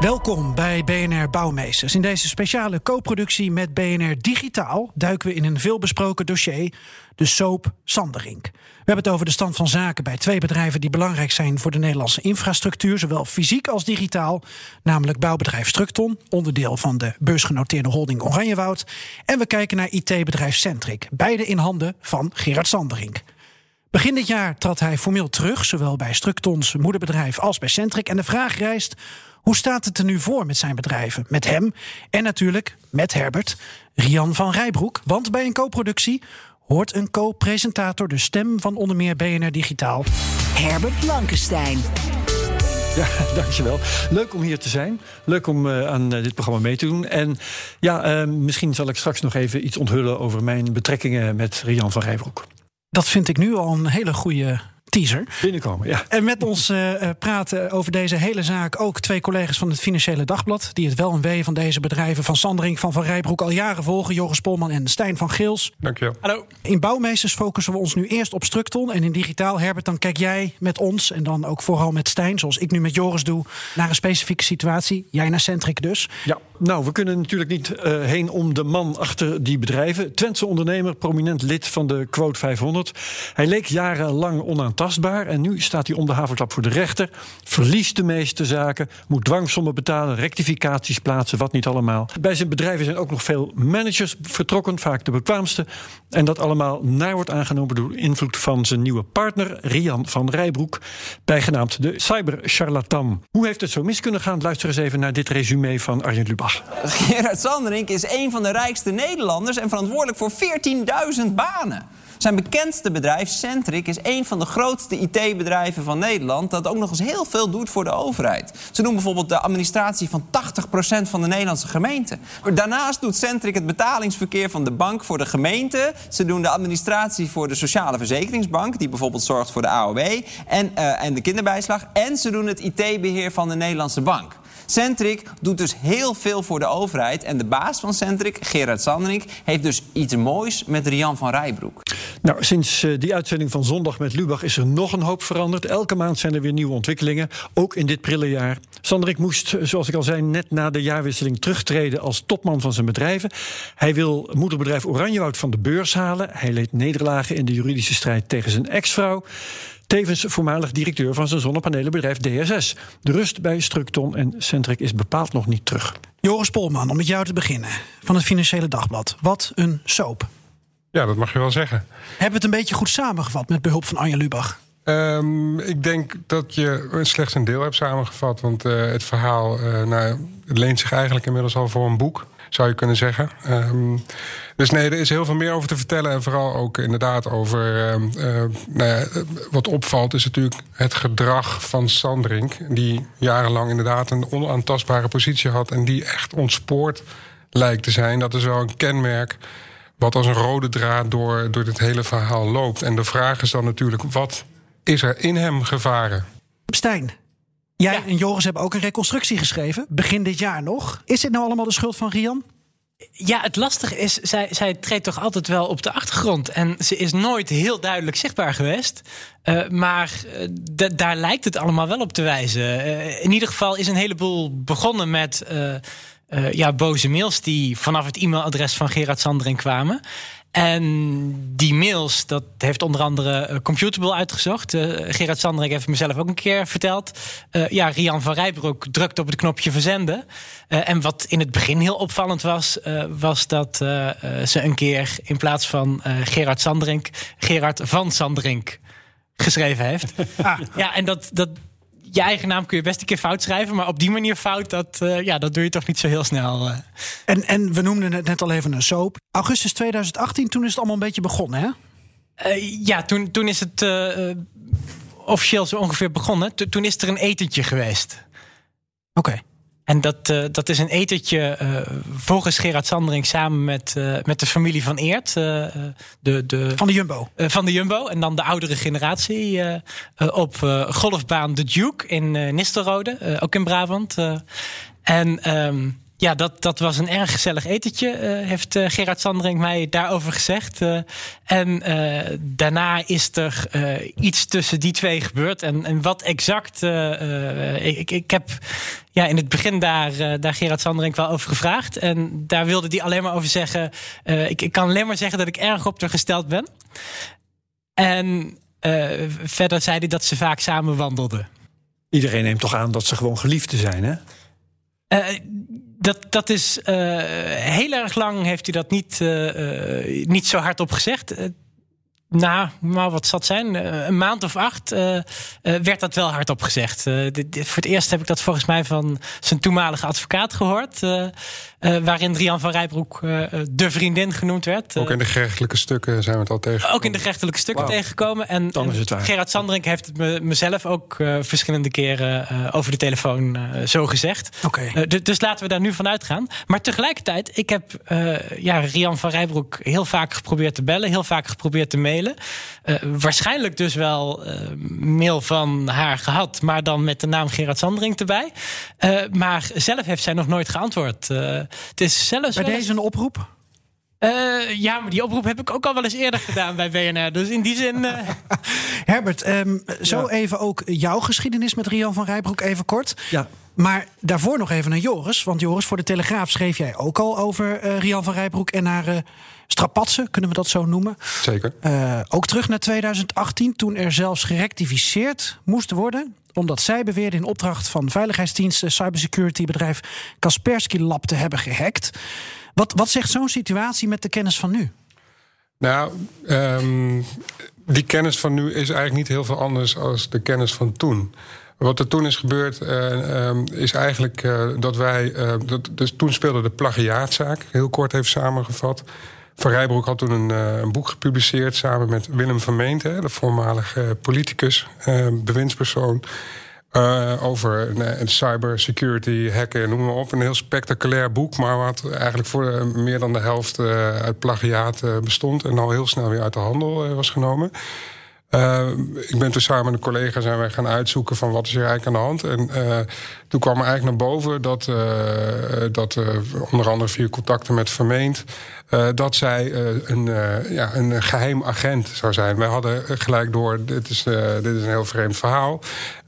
Welkom bij BNR Bouwmeesters. In deze speciale co-productie met BNR Digitaal duiken we in een veelbesproken dossier, de soap Sanderink. We hebben het over de stand van zaken bij twee bedrijven die belangrijk zijn voor de Nederlandse infrastructuur, zowel fysiek als digitaal, namelijk bouwbedrijf Structon, onderdeel van de beursgenoteerde holding Oranjewoud, en we kijken naar IT-bedrijf Centric, beide in handen van Gerard Sanderink. Begin dit jaar trad hij formeel terug, zowel bij Structons moederbedrijf als bij Centric. En de vraag rijst: hoe staat het er nu voor met zijn bedrijven? Met hem en natuurlijk met Herbert, Rian van Rijbroek. Want bij een co-productie hoort een co-presentator de stem van onder meer BNR Digitaal. Herbert Blankenstein. Ja, dankjewel. Leuk om hier te zijn. Leuk om uh, aan uh, dit programma mee te doen. En ja, uh, misschien zal ik straks nog even iets onthullen over mijn betrekkingen met Rian van Rijbroek. Dat vind ik nu al een hele goede teaser. Binnenkomen, ja. En met ons uh, praten over deze hele zaak ook twee collega's van het Financiële Dagblad. Die het wel en wee van deze bedrijven van Sandering van Van Rijbroek al jaren volgen. Joris Polman en Stijn van Geels. Dankjewel. Hallo. In Bouwmeesters focussen we ons nu eerst op Structon. En in Digitaal, Herbert, dan kijk jij met ons en dan ook vooral met Stijn, zoals ik nu met Joris doe, naar een specifieke situatie. Jij naar Centric dus. Ja, nou, we kunnen natuurlijk niet uh, heen om de man achter die bedrijven. Twentse ondernemer, prominent lid van de Quote 500. Hij leek jarenlang onaantastbaar en nu staat hij om de haverklap voor de rechter. Verliest de meeste zaken, moet dwangsommen betalen, rectificaties plaatsen, wat niet allemaal. Bij zijn bedrijven zijn ook nog veel managers vertrokken, vaak de bekwaamste. En dat allemaal naar wordt aangenomen door invloed van zijn nieuwe partner, Rian van Rijbroek, bijgenaamd de cybercharlatan. Hoe heeft het zo mis kunnen gaan? Luister eens even naar dit resume van Arjen Lubach. Gerard Sanderink is een van de rijkste Nederlanders en verantwoordelijk voor 14.000 banen. Zijn bekendste bedrijf, Centric, is een van de grootste IT-bedrijven van Nederland... dat ook nog eens heel veel doet voor de overheid. Ze doen bijvoorbeeld de administratie van 80% van de Nederlandse gemeenten. Daarnaast doet Centric het betalingsverkeer van de bank voor de gemeente. Ze doen de administratie voor de Sociale Verzekeringsbank... die bijvoorbeeld zorgt voor de AOW en, uh, en de kinderbijslag. En ze doen het IT-beheer van de Nederlandse bank. Centric doet dus heel veel voor de overheid. En de baas van Centric, Gerard Sanderink, heeft dus iets moois met Rian van Rijbroek. Nou, sinds uh, die uitzending van zondag met Lubach is er nog een hoop veranderd. Elke maand zijn er weer nieuwe ontwikkelingen, ook in dit prille jaar. Sanderik moest, zoals ik al zei, net na de jaarwisseling terugtreden als topman van zijn bedrijven. Hij wil moederbedrijf Oranjewoud van de beurs halen. Hij leed nederlagen in de juridische strijd tegen zijn ex-vrouw. Tevens voormalig directeur van zijn zonnepanelenbedrijf DSS. De rust bij Structon en Centric is bepaald nog niet terug. Joris Polman, om met jou te beginnen. Van het Financiële Dagblad. Wat een soap. Ja, dat mag je wel zeggen. Hebben we het een beetje goed samengevat met behulp van Anja Lubach? Um, ik denk dat je slechts een deel hebt samengevat. Want uh, het verhaal uh, nou, het leent zich eigenlijk inmiddels al voor een boek zou je kunnen zeggen. Um, dus nee, er is heel veel meer over te vertellen. En vooral ook inderdaad over. Uh, uh, nou ja, wat opvalt is natuurlijk het gedrag van Sandrink. Die jarenlang inderdaad een onaantastbare positie had. En die echt ontspoord lijkt te zijn. Dat is wel een kenmerk. Wat als een rode draad door, door dit hele verhaal loopt. En de vraag is dan natuurlijk: wat is er in hem gevaren? Stijn, Jij ja. en Joris hebben ook een reconstructie geschreven, begin dit jaar nog. Is dit nou allemaal de schuld van Rian? Ja, het lastige is, zij, zij treedt toch altijd wel op de achtergrond. En ze is nooit heel duidelijk zichtbaar geweest. Uh, maar uh, daar lijkt het allemaal wel op te wijzen. Uh, in ieder geval is een heleboel begonnen met ja, boze mails... die vanaf het e-mailadres van Gerard Sandering kwamen. En die mails, dat heeft onder andere uh, Computable uitgezocht. Uh, Gerard Sanderink heeft mezelf ook een keer verteld. Uh, ja, Rian van Rijbroek drukt op het knopje verzenden. en wat in het begin heel opvallend was... was dat ze een keer in plaats van Gerard Sanderink... Gerard van Sanderink geschreven heeft. ah, ja, en dat... dat je eigen naam kun je best een keer fout schrijven. Maar op die manier fout, dat, uh, ja, dat doe je toch niet zo heel snel. Uh. En, en we noemden het net al even een soap. Augustus 2018, toen is het allemaal een beetje begonnen, hè? Uh, ja, toen, toen is het officieel zo ongeveer begonnen. To, toen is er een etentje geweest. Oké. Okay. En dat, eh, dat is een etentje eh, volgens Gerard Sandring samen met, eh, met de familie van Eert. de, de, Van de Jumbo. van de Jumbo. En dan de oudere generatie op golfbaan De Duke in Nistelrode. ook in Brabant. en ehm, ja, dat, dat was een erg gezellig etentje, eh, heeft eh, Gerard Sandring mij daarover gezegd. Eh, en daarna is er iets tussen die twee gebeurd. En, en wat exact, ik, ik heb ja, in het begin daar, daar Gerard Sandring wel over gevraagd. En daar wilde hij alleen maar over zeggen... ik, ik kan alleen maar zeggen dat ik erg op haar gesteld ben. En verder zei hij dat ze vaak samen wandelden. Iedereen neemt toch aan dat ze gewoon geliefden zijn, hè? Dat, dat is eh, heel erg lang heeft hij dat niet, eh, eh, niet zo hardop gezegd. Nou, maar wat zal het zijn? Eh, een maand of acht eh, eh, werd dat wel hardop gezegd. Eh, dit- dit- voor het eerst heb ik dat volgens mij van zijn toenmalige advocaat gehoord. eh, eh, waarin Rian van Rijbroek eh, de vriendin genoemd werd. Ook in de gerechtelijke stukken zijn we het al tegen. ook in de gerechtelijke stukken tegengekomen. En, Dan is het waar. Gerard Sandring heeft het me, mezelf ook eh, verschillende keren eh, over de telefoon eh, zo gezegd. Oké. Eh, du- dus laten we daar nu van uitgaan. Maar tegelijkertijd, ik heb eh, ja, Rian van Rijbroek heel vaak geprobeerd te bellen, heel vaak geprobeerd te mailen. Eh, waarschijnlijk dus wel eh, mail van haar gehad, maar dan met de naam Gerard Sandring erbij. Eh, maar zelf heeft zij nog nooit geantwoord. Eh, het is zelfs Bij wel eens- deze een oproep. eh, ja, maar die oproep heb ik ook al wel eens eerder gedaan bij BNR. Dus in die zin. eh, Herbert, ehm, zo even ook jouw geschiedenis met Rian van Rijbroek even kort. Ja. Maar daarvoor nog even naar Joris. Want Joris, voor de Telegraaf schreef jij ook al over eh, Rian van Rijbroek en haar eh strapatsen, kunnen we dat zo noemen. Zeker. Eh, ook terug naar 2018, toen er zelfs gerectificeerd moest worden. Omdat zij beweerde in opdracht van veiligheidsdiensten cybersecurity bedrijf Kaspersky Lab te hebben gehackt. Wat, wat zegt zo'n situatie met de kennis van nu? Nou, ehm, die kennis van nu is eigenlijk niet heel veel anders dan de kennis van toen. Wat er toen is gebeurd, eh, ehm, is eigenlijk eh, dat wij. eh, dat, dus toen speelde de plagiaatzaak, heel kort even samengevat. Van Rijbroek had toen een, eh, een boek gepubliceerd samen met Willem van Meente, de voormalige politicus, eh, bewindspersoon. eh, over uh, cybersecurity, hacken, noem maar op. Een heel spectaculair boek, maar wat eigenlijk voor eh, meer dan de helft eh, uit plagiaat eh, bestond. En al heel snel weer uit de handel eh, was genomen. Ik ben toen samen met een collega zijn wij gaan uitzoeken van wat is er eigenlijk aan de hand. En toen kwam er eigenlijk naar boven dat, uh, dat onder andere via contacten met Vermeend, dat zij een, ja, een geheim agent zou zijn. Wij hadden gelijk door, dit is, dit is een heel vreemd verhaal.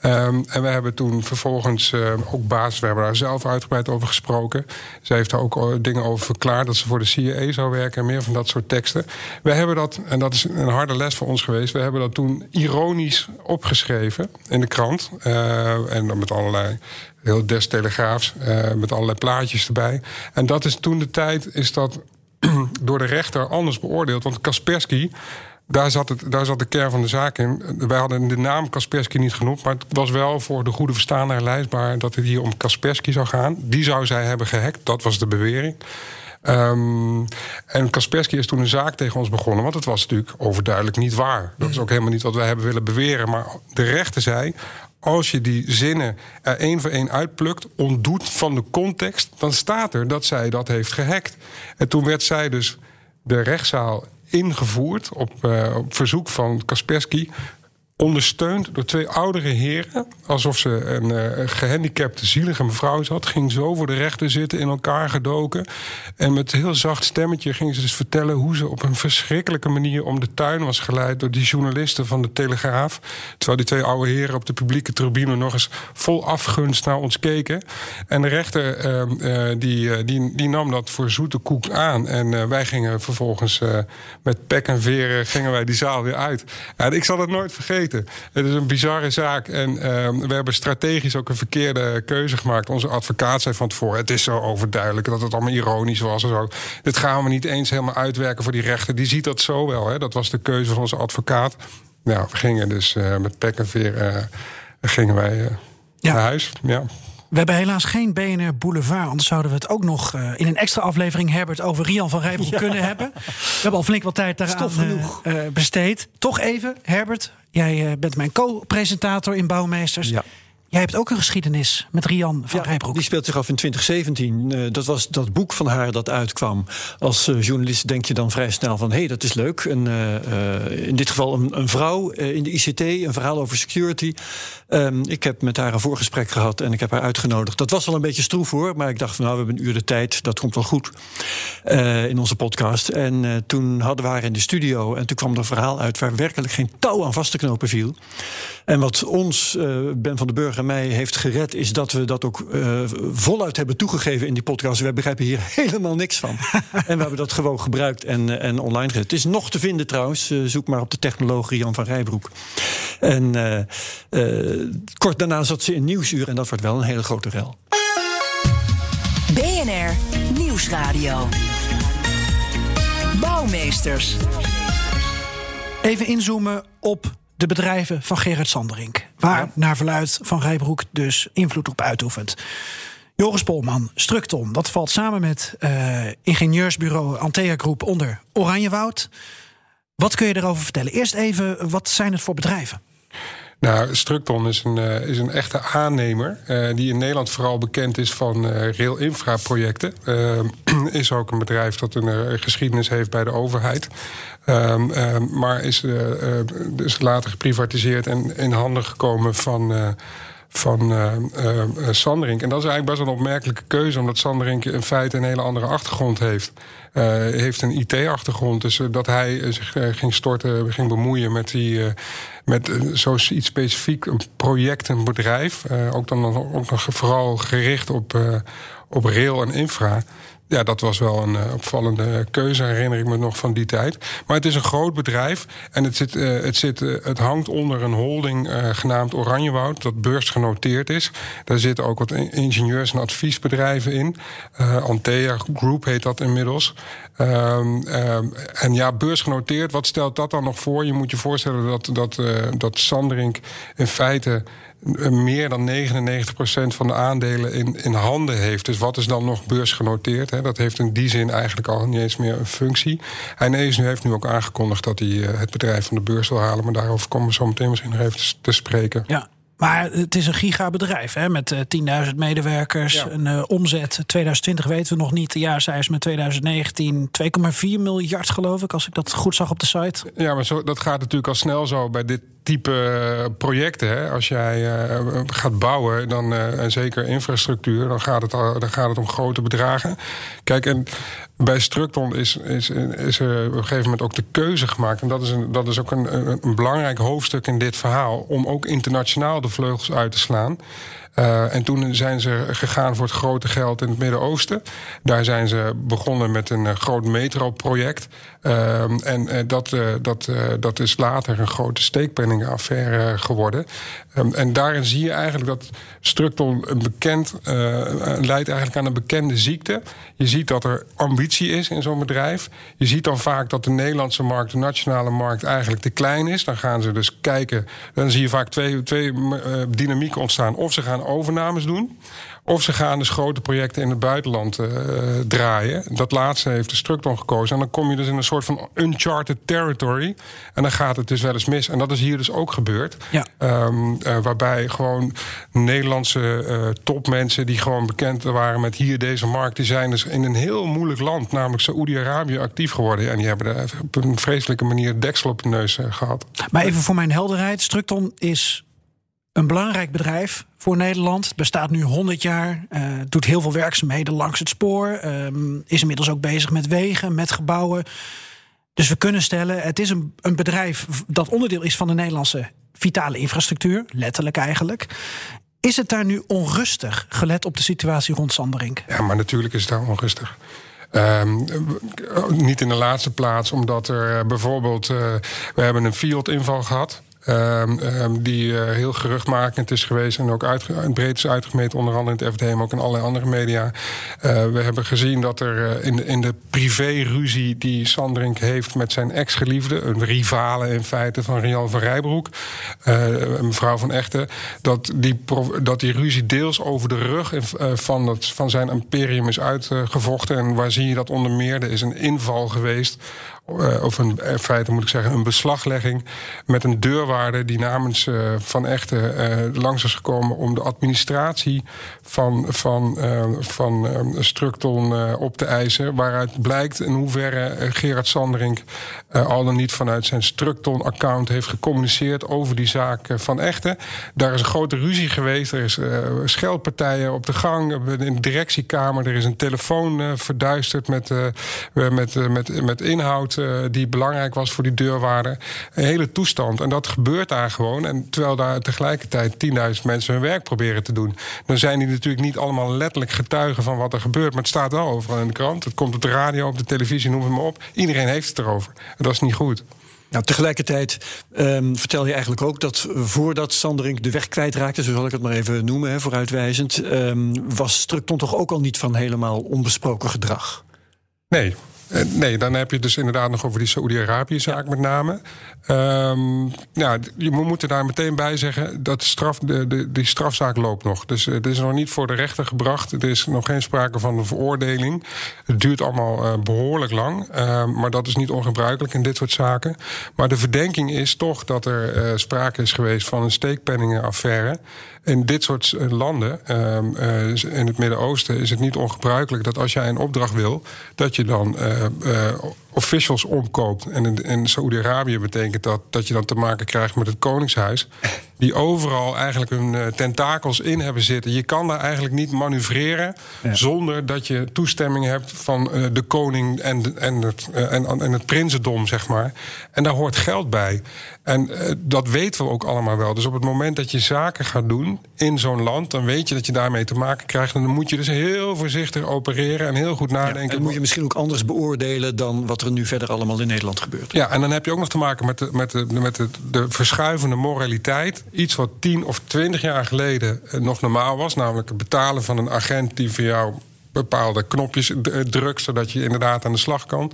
Um, en we hebben toen vervolgens ook basis, we hebben daar zelf uitgebreid over gesproken. Zij heeft daar ook dingen over verklaard dat ze voor de CIA zou werken en meer van dat soort teksten. We hebben dat, en dat is een harde les voor ons geweest, we hebben dat toen ironisch opgeschreven in de krant. En dan met allerlei, heel des telegraafs, uh, met allerlei plaatjes erbij. En dat is toen de tijd, is dat door de rechter anders beoordeeld. Want Kaspersky, daar zat, het, daar zat de kern van de zaak in. Wij hadden de naam Kaspersky niet genoemd, maar het was wel voor de goede verstaander lijstbaar dat het hier om Kaspersky zou gaan. Die zou zij hebben gehackt, dat was de bewering. Um, en Kaspersky is toen een zaak tegen ons begonnen, want het was natuurlijk overduidelijk niet waar. Dat is ook helemaal niet wat wij hebben willen beweren. Maar de rechter zei: als je die zinnen er één voor één uitplukt, ontdoet van de context, dan staat er dat zij dat heeft gehackt. En toen werd zij dus de rechtszaal ingevoerd op, uh, op verzoek van Kaspersky ondersteund door twee oudere heren. Alsof ze een uh, gehandicapte, zielige mevrouw zat. Ging zo voor de rechter zitten, in elkaar gedoken. En met een heel zacht stemmetje ging ze dus vertellen... hoe ze op een verschrikkelijke manier om de tuin was geleid... door die journalisten van de Telegraaf. Terwijl die twee oude heren op de publieke tribune... nog eens vol afgunst naar ons keken. En de rechter uh, die, die, die nam dat voor zoete koek aan. En wij gingen vervolgens met pek en veren... gingen wij die zaal weer uit. En ik zal het nooit vergeten. Het is een bizarre zaak. En uh, we hebben strategisch ook een verkeerde keuze gemaakt. Onze advocaat zei van tevoren: het is zo overduidelijk dat het allemaal ironisch was. En zo. Dit gaan we niet eens helemaal uitwerken voor die rechter. Die ziet dat zo wel. Hè? Dat was de keuze van onze advocaat. Nou, we gingen dus uh, met pek en veer uh, gingen wij ja. naar huis. Ja. We hebben helaas geen BNR Boulevard. Anders zouden we het ook nog uh, in een extra aflevering, Herbert, over Rian van Rijbroek ja. kunnen hebben. We hebben al flink wat tijd daaraan uh, besteed. Toch even, Herbert, jij bent mijn co-presentator in Bouwmeesters. Ja. Jij hebt ook een geschiedenis met Rian van Rijbroek. Die speelt zich af in 2017. Uh, dat was dat boek van haar dat uitkwam. Als uh, journalist denk je dan vrij snel van... hé, hey, dat is leuk. En, uh, in dit geval een, een vrouw in de ICT, een verhaal over security. Um, ik heb met haar een voorgesprek gehad en ik heb haar uitgenodigd. Dat was wel een beetje stroef hoor, maar ik dacht van... nou, we hebben een uur de tijd, dat komt wel goed in onze podcast. En toen hadden we haar in de studio en toen kwam er een verhaal uit... waar werkelijk geen touw aan vast te knopen viel. En wat ons, Ben van den Burg en mij heeft gered, is dat we dat ook uh, voluit hebben toegegeven in die podcast. We begrijpen hier helemaal niks van. en we hebben dat gewoon gebruikt en, uh, en online gezet. Het is nog te vinden trouwens. Uh, zoek maar op de technologie Jan van Rijbroek. En kort daarna zat ze in Nieuwsuur en dat wordt wel een hele grote rel. BNR Nieuwsradio. Bouwmeesters. Even inzoomen op de bedrijven van Gerard Sanderink. Waar naar verluid Van Rijbroek dus invloed op uitoefent. Joris Polman, Structon, dat valt samen met uh, ingenieursbureau Antea Groep onder Oranjewoud. Wat kun je erover vertellen? Eerst even, wat zijn het voor bedrijven? Nou, Structon is een, uh, is een echte aannemer. Uh, die in Nederland vooral bekend is van uh, rail-infra-projecten. is ook een bedrijf dat een geschiedenis heeft bij de overheid. Um, um, maar is dus later geprivatiseerd en in handen gekomen van van Sanderink. En dat is eigenlijk best een opmerkelijke keuze, omdat Sanderink in feite een hele andere achtergrond heeft. Uh, heeft een IT-achtergrond, dus dat hij zich ging storten, ging bemoeien met die. met zoiets specifiek, een project, een bedrijf. ook dan ook nog vooral gericht op, op rail en infra. Ja, dat was wel een opvallende keuze, herinner ik me nog van die tijd. Maar het is een groot bedrijf en het, zit, het, zit, het hangt onder een holding genaamd Oranjewoud, dat beursgenoteerd is. Daar zitten ook wat ingenieurs- en adviesbedrijven in. Antea Group heet dat inmiddels. Um, um, en ja, beursgenoteerd, wat stelt dat dan nog voor? Je moet je voorstellen dat, dat, dat Sanderink in feite meer dan 99% van de aandelen in, in handen heeft. Dus wat is dan nog beursgenoteerd? Dat heeft in die zin eigenlijk al niet eens meer een functie. Hij heeft nu ook aangekondigd dat hij uh, het bedrijf van de beurs wil halen. Maar daarover komen we zo meteen misschien nog even te spreken. Ja. Maar het is een gigabedrijf hè, met uh, 10.000 medewerkers. Ja. Een uh, omzet 2020 weten we nog niet. De jaarcijfers met 2019 2,4 miljard geloof ik, als ik dat goed zag op de site. Ja, maar zo, dat gaat natuurlijk al snel zo bij dit type projecten. Hè. Als jij uh, gaat bouwen, dan, uh, en zeker infrastructuur, dan gaat, het, dan gaat het om grote bedragen. Kijk, en bij Structon is, is, is er op een gegeven moment ook de keuze gemaakt. En dat is, een, dat is ook een, een, belangrijk hoofdstuk in dit verhaal. Om ook internationaal de vleugels uit te slaan. En toen zijn ze gegaan voor het grote geld in het Midden-Oosten. Daar zijn ze begonnen met een groot metroproject. Uh, en uh, dat, dat, dat is later een grote steekpenningenaffaire geworden. Um, en daarin zie je eigenlijk dat Structon een bekend, leidt eigenlijk aan een bekende ziekte. Je ziet dat er ambitie is in zo'n bedrijf. Je ziet dan vaak dat de Nederlandse markt, de nationale markt, eigenlijk te klein is. Dan gaan ze dus kijken. Dan zie je vaak twee, twee dynamieken ontstaan. Of ze gaan overnames doen. Of ze gaan dus grote projecten in het buitenland uh, draaien. Dat laatste heeft de Structon gekozen. En dan kom je dus in een soort van uncharted territory. En dan gaat het dus wel eens mis. En dat is hier dus ook gebeurd. Ja. Um, uh, waarbij gewoon Nederlandse uh, topmensen... die gewoon bekend waren met hier deze markt... die zijn dus in een heel moeilijk land, namelijk Saoedi-Arabië, actief geworden. En die hebben daar op een vreselijke manier deksel op de neus gehad. Maar even voor mijn helderheid. Structon is een belangrijk bedrijf voor Nederland. Het bestaat nu 100 jaar, uh, doet heel veel werkzaamheden langs het spoor. Uh, is inmiddels ook bezig met wegen, met gebouwen. Dus we kunnen stellen, het is een, een bedrijf dat onderdeel is van de Nederlandse vitale infrastructuur, letterlijk eigenlijk. Is het daar nu onrustig, gelet op de situatie rond Sanderink? Ja, maar natuurlijk is het daar onrustig. Um, niet in de laatste plaats, omdat er bijvoorbeeld. Uh, we hebben een Fiat-inval gehad. Um, um, die uh, heel geruchtmakend is geweest en ook breed is uitgemeten, onder andere in het FD, maar ook in allerlei andere media. Uh, we hebben gezien dat er uh, in, in de privé-ruzie die Sanderink heeft met zijn ex-geliefde, een rivale in feite van Rian van Rijbroek, mevrouw van Echten, dat die, dat die ruzie deels over de rug van, van zijn imperium is uitgevochten. En waar zie je dat onder meer? Er is een inval geweest eh, of een, in feite moet ik zeggen, een beslaglegging met een deurwaarder die namens eh, Van Echten eh, langs is gekomen om de administratie van, van, eh, van eh, Structon eh, op te eisen. Waaruit blijkt in hoeverre eh, Gerard Sanderink eh, al dan niet vanuit zijn Structon-account heeft gecommuniceerd over die zaak eh, van Echten. Daar is een grote ruzie geweest. Er is eh, scheldpartijen op de gang in de directiekamer. Er is een telefoon eh, verduisterd met, eh, met, eh, met, met inhoud eh, die belangrijk was voor die deurwaarder. Een hele toestand. En dat gebeurt daar gewoon. En terwijl daar tegelijkertijd 10.000 mensen hun werk proberen te doen. Dan zijn die natuurlijk niet allemaal letterlijk getuigen van wat er gebeurt. Maar het staat wel overal in de krant. Het komt op de radio, op de televisie, noem het maar op. Iedereen heeft het erover. En dat is niet goed. Nou, tegelijkertijd ehm, vertel je eigenlijk ook dat voordat Sanderink de weg kwijtraakte, zo zal ik het maar even noemen, hè, vooruitwijzend, ehm, was Structon toch ook al niet van helemaal onbesproken gedrag. Nee. Eh, Nee, dan heb je het dus inderdaad nog over die Saoedi-Arabië-zaak met name. Ehm, ja, je mo- moet er daar meteen bij zeggen dat de straf, de, de, die strafzaak loopt nog. Dus eh, het is nog niet voor de rechter gebracht. Er is nog geen sprake van een veroordeling. Het duurt allemaal eh, behoorlijk lang. Ehm, maar dat is niet ongebruikelijk in dit soort zaken. Maar de verdenking is toch dat er sprake is geweest van een steekpenningenaffaire. In dit soort landen, ehm, eh, in het Midden-Oosten, is het niet ongebruikelijk dat als jij een opdracht wil, dat je dan 呃。Officials omkoopt. En in, in Saoedi-Arabië betekent dat dat je dan te maken krijgt met het Koningshuis. Die overal eigenlijk hun eh, tentakels in hebben zitten. Je kan daar eigenlijk niet manoeuvreren zonder dat je toestemming hebt van eh, de koning en, en, het, eh, en, en het prinsendom, zeg maar. En daar hoort geld bij. En dat weten we ook allemaal wel. Dus op het moment dat je zaken gaat doen in zo'n land, dan weet je dat je daarmee te maken krijgt. En dan moet je dus heel voorzichtig opereren en heel goed En nadenken. dat moet je misschien ook anders beoordelen dan wat er nu verder allemaal in Nederland gebeurt. Ja, en dan heb je ook nog te maken met de, met de, met de, de verschuivende moraliteit. Iets wat tien of twintig jaar geleden eh, nog normaal was. Namelijk het betalen van een agent die voor jou bepaalde knopjes eh, drukt... zodat je inderdaad aan de slag kan.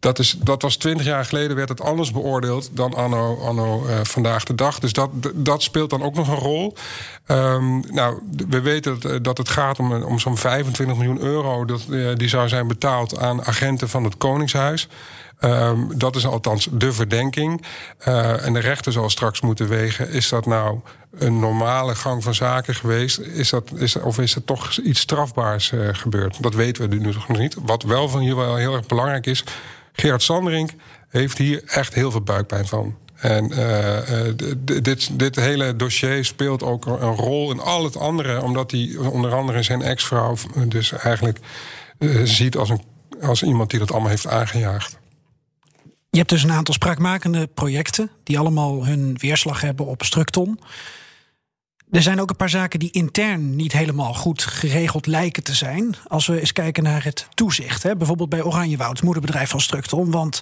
Dat, is, dat was twintig jaar geleden, werd het anders beoordeeld dan anno, anno eh, vandaag de dag. Dus dat, dat speelt dan ook nog een rol. Ehm, nou, we weten dat, eh, dat het gaat om, om zo'n 25 miljoen euro... Dat, eh, die zou zijn betaald aan agenten van het Koningshuis. Ehm, dat is althans de verdenking. Eh, en de rechter zal straks moeten wegen... is dat nou een normale gang van zaken geweest? Is dat, is, of is er toch iets strafbaars eh, gebeurd? Dat weten we nu nog niet. Wat wel van hier wel heel erg belangrijk is... Gerard Sanderink heeft hier echt heel veel buikpijn van. En eh, eh, dit, dit hele dossier speelt ook een een rol in al het andere... omdat hij onder andere zijn ex-vrouw dus eigenlijk eh, ziet als, een, als iemand die dat allemaal heeft aangejaagd. Je hebt dus een aantal spraakmakende projecten die allemaal hun weerslag hebben op Structon. Er zijn ook een paar zaken die intern niet helemaal goed geregeld lijken te zijn. Als we eens kijken naar het toezicht. Hè, bijvoorbeeld bij Oranjewoud, het moederbedrijf van Structon. Want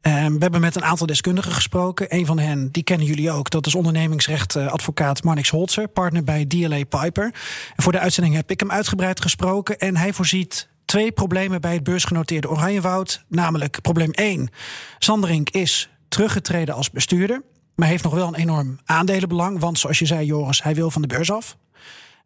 eh, we hebben met een aantal deskundigen gesproken. Een van hen, die kennen jullie ook. Dat is ondernemingsrechtadvocaat Marnix Holzer, partner bij DLA Piper. Voor de uitzending heb ik hem uitgebreid gesproken. En hij voorziet twee problemen bij het beursgenoteerde Oranjewoud. Namelijk probleem 1. Sanderink is teruggetreden als bestuurder. Maar heeft nog wel een enorm aandelenbelang. Want zoals je zei, Joris, hij wil van de beurs af.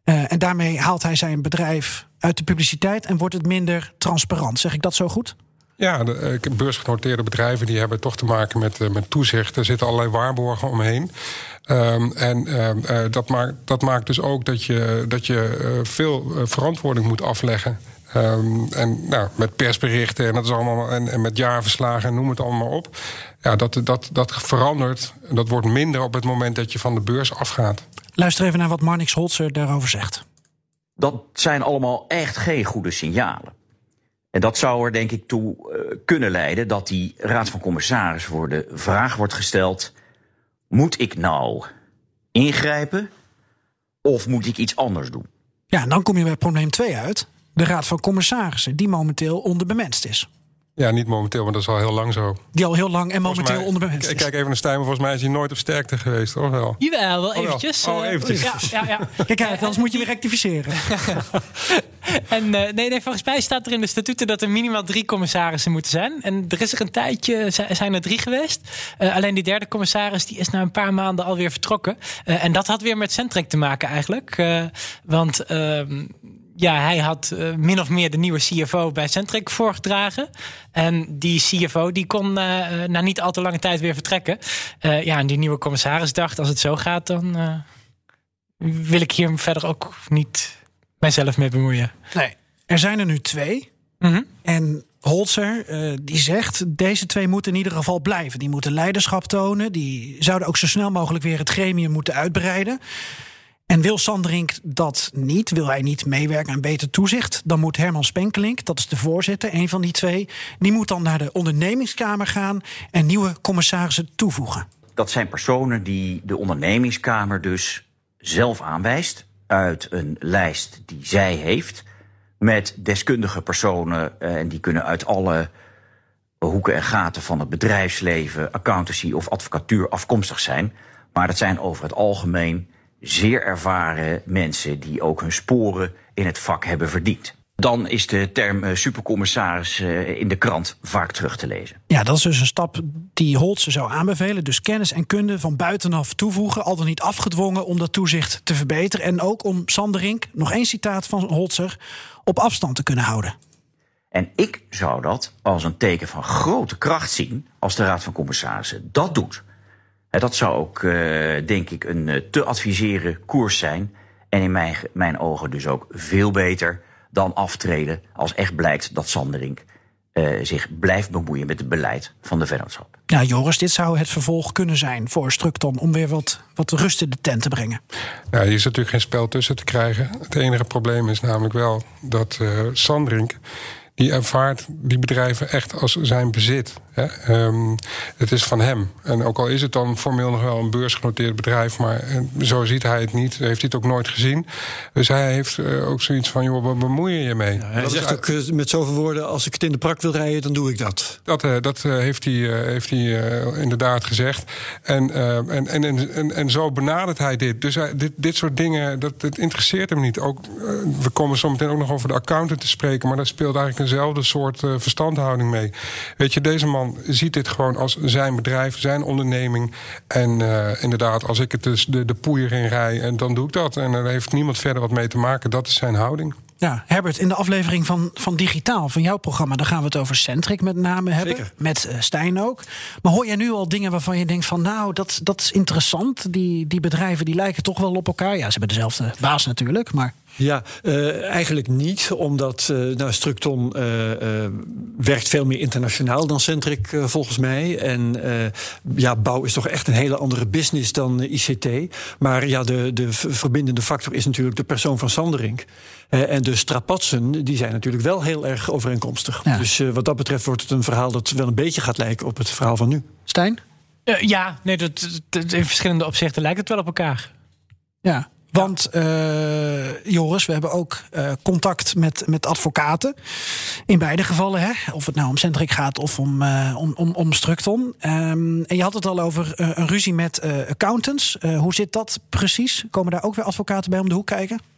Eh, en daarmee haalt hij zijn bedrijf uit de publiciteit en wordt het minder transparant. Zeg ik dat zo goed? Ja, de eh, beursgenoteerde bedrijven die hebben toch te maken met, eh, met toezicht. Er zitten allerlei waarborgen omheen. Ehm, en ehm, eh, dat, maakt, dat maakt dus ook dat je, dat je veel verantwoording moet afleggen. Ehm, en nou, met persberichten en, dat is allemaal, en, en met jaarverslagen en noem het allemaal op. Ja, dat, dat, dat verandert. Dat wordt minder op het moment dat je van de beurs afgaat. Luister even naar wat Marnix Holzer daarover zegt. Dat zijn allemaal echt geen goede signalen. En dat zou er denk ik toe eh, kunnen leiden dat die Raad van Commissarissen voor de vraag wordt gesteld: moet ik nou ingrijpen of moet ik iets anders doen? Ja, en dan kom je bij probleem 2 uit. De Raad van Commissarissen, die momenteel onderbemenst is. Ja, niet momenteel, maar dat is al heel lang zo. Die al heel lang en momenteel mij- onderbemenst Ik is. kijk even naar Stijn, maar volgens mij is hij nooit op sterkte geweest, of wel? Jawel, wel wel. eventjes. Oh, eh, eventjes. Ja, ja, ja. Kijk uit, anders moet je weer rectificeren. En eh, nee, nee, volgens mij staat er in de statuten dat er minimaal drie commissarissen moeten zijn. En er is er een tijdje, zi- zijn er drie geweest. Eh, alleen die derde commissaris die is na een paar maanden alweer vertrokken. Eh, en dat had weer met Centric te maken eigenlijk. Eh, want ehm, ja, hij had uh, min of meer de nieuwe CFO bij Centric voorgedragen. En die CFO die kon uh, na niet al te lange tijd weer vertrekken. Uh, ja, en die nieuwe commissaris dacht: als het zo gaat, dan wil ik hier verder ook niet mijzelf mee bemoeien. Nee, er zijn er nu twee. Mm -hmm. En Holzer die zegt: deze twee moeten in ieder geval blijven. Die moeten leiderschap tonen. Die zouden ook zo snel mogelijk weer het gremium moeten uitbreiden. En wil Sanderink dat niet, wil hij niet meewerken aan beter toezicht, dan moet Herman Spenkelink, dat is de voorzitter, een van die twee, die moet dan naar de ondernemingskamer gaan en nieuwe commissarissen toevoegen. Dat zijn personen die de ondernemingskamer dus zelf aanwijst uit een lijst die zij heeft met deskundige personen en die kunnen uit alle hoeken en gaten van het bedrijfsleven, accountancy of advocatuur afkomstig zijn. Maar dat zijn over het algemeen zeer ervaren mensen die ook hun sporen in het vak hebben verdiend. Dan is de term uh, supercommissaris uh, in de krant vaak terug te lezen. Ja, dat is dus een stap die Holtze zou aanbevelen. Dus kennis en kunde van buitenaf toevoegen, al dan niet afgedwongen om dat toezicht te verbeteren. En ook om Sanderink, nog één citaat van Holtzer, op afstand te kunnen houden. En ik zou dat als een teken van grote kracht zien als de Raad van Commissarissen dat doet. Dat zou ook, uh, denk ik, een uh, te adviseren koers zijn. En in mijn, mijn ogen dus ook veel beter dan aftreden als echt blijkt dat Sanderink uh, zich blijft bemoeien met het beleid van de vennootschap. Ja, Joris, dit zou het vervolg kunnen zijn voor Structon om weer wat, wat rust in de tent te brengen. Nou, hier is natuurlijk geen spel tussen te krijgen. Het enige probleem is namelijk wel dat Sanderink die ervaart die bedrijven echt als zijn bezit. Hè. Um, het is van hem. En ook al is het dan formeel nog wel een beursgenoteerd bedrijf, maar eh, zo ziet hij het niet, heeft hij het ook nooit gezien. Dus hij heeft uh, ook zoiets van: joh, wat bemoei je je mee? Ja, hij dat zegt ook uh, met zoveel woorden: als ik het in de prak wil rijden, dan doe ik dat. Dat, dat heeft hij, heeft hij inderdaad gezegd. En, en, en, en, en, zo benadert hij dit. Dus hij, dit, dit soort dingen, dat, dat interesseert hem niet. Ook, we komen zo meteen ook nog over de accountant te spreken, maar dat speelt eigenlijk eenzelfde soort verstandhouding mee. Weet je, deze man ziet dit gewoon als zijn bedrijf, zijn onderneming. En uh, inderdaad, als ik het dus de, de poeier in rij, en dan doe ik dat. En daar heeft niemand verder wat mee te maken. Dat is zijn houding. Ja, Herbert, in de aflevering van, van Digitaal, van jouw programma, dan gaan we het over Centric met name hebben. Zeker. Met uh, Stijn ook. Maar hoor jij nu al dingen waarvan je denkt van nou, dat, dat is interessant. Die, die bedrijven die lijken toch wel op elkaar. Ja, ze hebben dezelfde baas natuurlijk, maar. Ja, uh, eigenlijk niet, omdat uh, nou, Structon uh, werkt veel meer internationaal dan Centric volgens mij. En ja, bouw is toch echt een hele andere business dan ICT. Maar ja, de, de verbindende factor is natuurlijk de persoon van Sanderink. en de strapatsen, die zijn natuurlijk wel heel erg overeenkomstig. Ja. Dus wat dat betreft wordt het een verhaal dat wel een beetje gaat lijken op het verhaal van nu. Stijn? ja, nee, dat, dat, in verschillende opzichten lijkt het wel op elkaar. Ja, want uh, Joris, we hebben ook uh, contact met, met advocaten. In beide gevallen, hè? of het nou om Centric gaat of om, uh, om, om, om Structon. Um, en je had het al over een ruzie met accountants. hoe zit dat precies? Komen daar ook weer advocaten bij om de hoek kijken?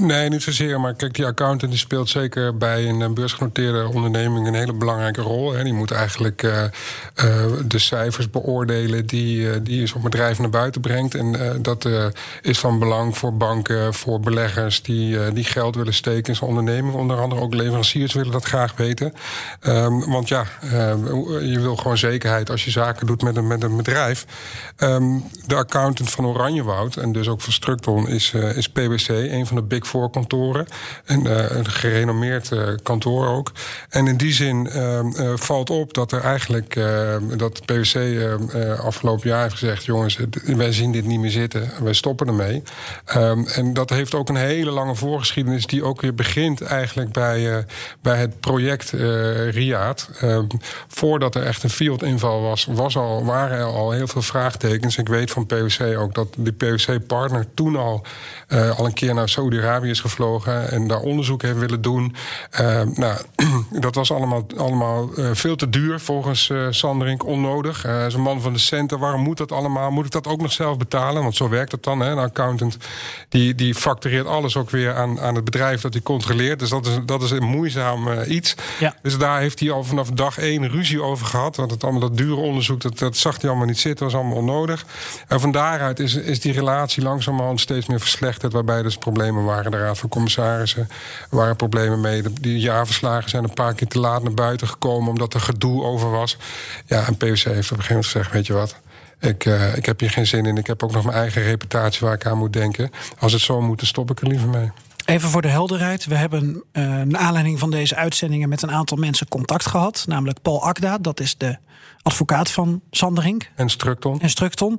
Nee, niet zozeer. Maar kijk, die accountant die speelt zeker bij een beursgenoteerde onderneming een hele belangrijke rol. Hè. Die moet eigenlijk uh, uh, de cijfers beoordelen die, uh, die zo'n bedrijf naar buiten brengt. En dat is van belang voor banken, voor beleggers die, die geld willen steken in zijn onderneming. Onder andere ook leveranciers willen dat graag weten. Um, want ja, je wil gewoon zekerheid als je zaken doet met een, met een bedrijf. Um, de accountant van Oranjewoud en dus ook van Structon is, is PwC, een van de big kantoren. En uh, een gerenommeerd uh, kantoor ook. En in die zin uh, valt op dat er eigenlijk dat PwC afgelopen jaar heeft gezegd: jongens, wij zien dit niet meer zitten, wij stoppen ermee. Um, en dat heeft ook een hele lange voorgeschiedenis die ook weer begint eigenlijk bij, bij het project Riaad. Um, voordat er echt een field-inval was, was al, waren er al heel veel vraagtekens. Ik weet van PwC ook dat de PwC-partner toen al, al een keer naar Saudi-Arabië is gevlogen en daar onderzoek heeft willen doen. Uh, nou, dat was allemaal, allemaal uh, veel te duur volgens uh, Sanderink, onnodig. Hij is een man van de centen. Waarom moet dat allemaal? Moet ik dat ook nog zelf betalen? Want zo werkt het dan. Hè? Een accountant die, die factureert alles ook weer aan, aan het bedrijf dat hij controleert. Dus dat is, dat is een moeizaam iets. Ja. Dus daar heeft hij al vanaf dag één ruzie over gehad. Want het allemaal dat dure onderzoek, dat, dat zag hij allemaal niet zitten. was allemaal onnodig. En van daaruit is, is die relatie langzamerhand steeds meer verslechterd. Waarbij dus problemen waren de Raad van Commissarissen. Er waren problemen mee. De, die jaarverslagen zijn een paar keer te laat naar buiten gekomen omdat er gedoe over was. Ja, en PwC heeft op een gegeven moment gezegd: Weet je wat. Ik, uh, ik heb hier geen zin in. Ik heb ook nog mijn eigen reputatie waar ik aan moet denken. Als het zo moet, dan stop ik er liever mee. Even voor de helderheid. We hebben uh, naar aanleiding van deze uitzendingen met een aantal mensen contact gehad. Namelijk Paul Akda, dat is de advocaat van Sanderink. En Structon. En Structon.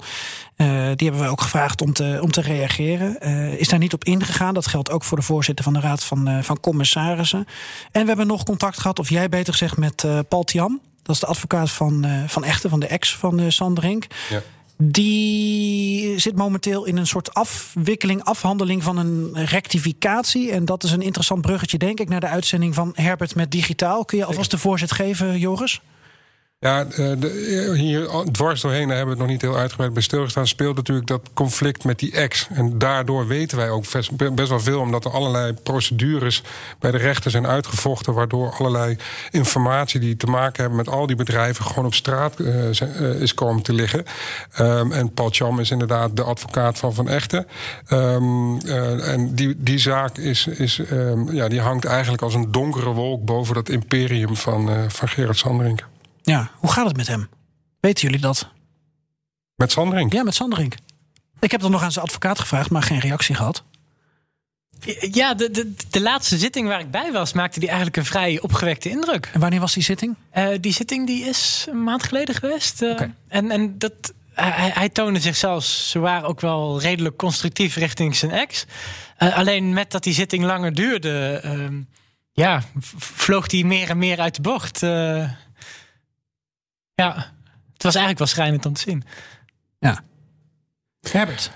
Uh, die hebben we ook gevraagd om te, om te reageren. Uh, is daar niet op ingegaan. Dat geldt ook voor de voorzitter van de Raad van, uh, van Commissarissen. En we hebben nog contact gehad, of jij beter gezegd, met Paul Tiam. Dat is de advocaat van, van Echte, van de ex van Sanderink. Ja. Die zit momenteel in een soort afwikkeling, afhandeling van een rectificatie. En dat is een interessant bruggetje, denk ik, naar de uitzending van Herbert met Digitaal. Kun je alvast de voorzet geven, Joris? Ja, de, hier dwars doorheen, daar hebben we het nog niet heel uitgebreid bij stilgestaan, speelt natuurlijk dat conflict met die ex. En daardoor weten wij ook best, wel veel, omdat er allerlei procedures bij de rechter zijn uitgevochten, waardoor allerlei informatie die te maken hebben met al die bedrijven gewoon op straat uh, is komen te liggen. Um, en Paul Cham is inderdaad de advocaat van Van Echten. Uh, en die, die zaak is, is, um, ja, die hangt eigenlijk als een donkere wolk boven dat imperium van, van Gerard Sanderink. Ja, hoe gaat het met hem? Weten jullie dat? Met Sanderink? Ja, met Sanderink. Ik heb dan nog aan zijn advocaat gevraagd, maar geen reactie gehad. Ja, de, de, de laatste zitting waar ik bij was, maakte die eigenlijk een vrij opgewekte indruk. En wanneer was die zitting? Uh, die zitting die is een maand geleden geweest. Uh, okay. En, en dat, hij, hij toonde zichzelf zwaar ook wel redelijk constructief richting zijn ex. Uh, alleen met dat die zitting langer duurde, ja, vloog hij meer en meer uit de bocht. Ja, het was eigenlijk wel schrijnend om te zien. Ja. Herbert.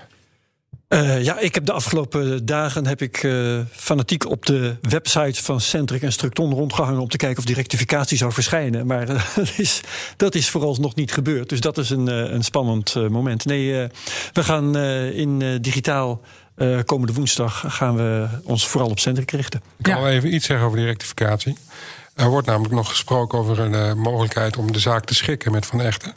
Uh, ja, ik heb de afgelopen dagen heb ik uh, fanatiek op de website van Centric en Structon rondgehangen om te kijken of die rectificatie zou verschijnen. Maar uh, dat, is, dat is vooralsnog niet gebeurd. Dus dat is een, een spannend moment. Nee, we gaan in digitaal komende woensdag gaan we ons vooral op Centric richten. Ik kan ja. wel even iets zeggen over die rectificatie. Er wordt namelijk nog gesproken over een uh, mogelijkheid om de zaak te schikken met Van Echten.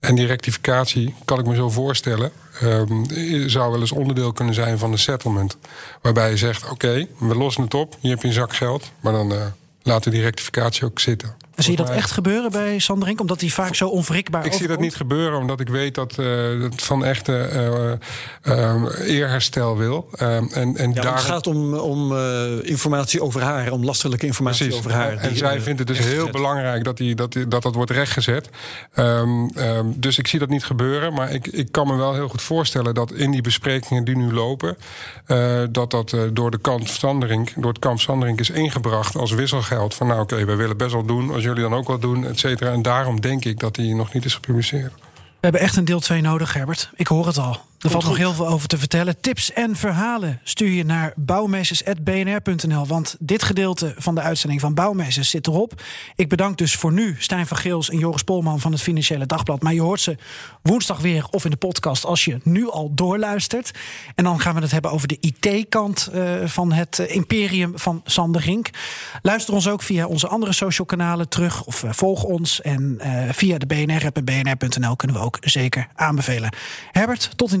En die rectificatie, kan ik me zo voorstellen, um, zou wel eens onderdeel kunnen zijn van een settlement. Waarbij je zegt: oké, we lossen het op, je hebt een zak geld, maar dan uh, laten we die rectificatie ook zitten. Zie je dat echt gebeuren bij Sanderink? Omdat hij vaak zo onwrikbaar Ik zie dat niet gebeuren, omdat ik weet dat uh, het Van Echte uh, uh, eerherstel wil. en, en ja, daar... Het gaat om, om informatie over haar, om lastelijke informatie Precies. over haar. En zij vindt het dus heel gezet. belangrijk dat, die, dat, die, dat dat wordt rechtgezet. Um, um, dus ik zie dat niet gebeuren. Maar ik, ik kan me wel heel goed voorstellen dat in die besprekingen die nu lopen... dat dat door, de kant Sanderink, door het kamp Sanderink is ingebracht als wisselgeld. Van nou oké, okay, wij willen best wel doen... Als jullie dan ook wat doen, et cetera. En daarom denk ik dat die nog niet is gepubliceerd. We hebben echt een deel 2 nodig, Herbert. Ik hoor het al. Er valt nog heel veel over te vertellen. Tips en verhalen stuur je naar bouwmeesters.bnr.nl. Want dit gedeelte van de uitzending van Bouwmeesters zit erop. Ik bedank dus voor nu Stijn van Geels en Joris Polman van het Financiële Dagblad. Maar je hoort ze woensdag weer of in de podcast als je nu al doorluistert. En dan gaan we het hebben over de IT-kant uh, van het uh, imperium van Sander Rink. Luister ons ook via onze andere social kanalen terug of uh, volg ons. En via de BNR-app en bnr.nl kunnen we ook zeker aanbevelen. Herbert, tot in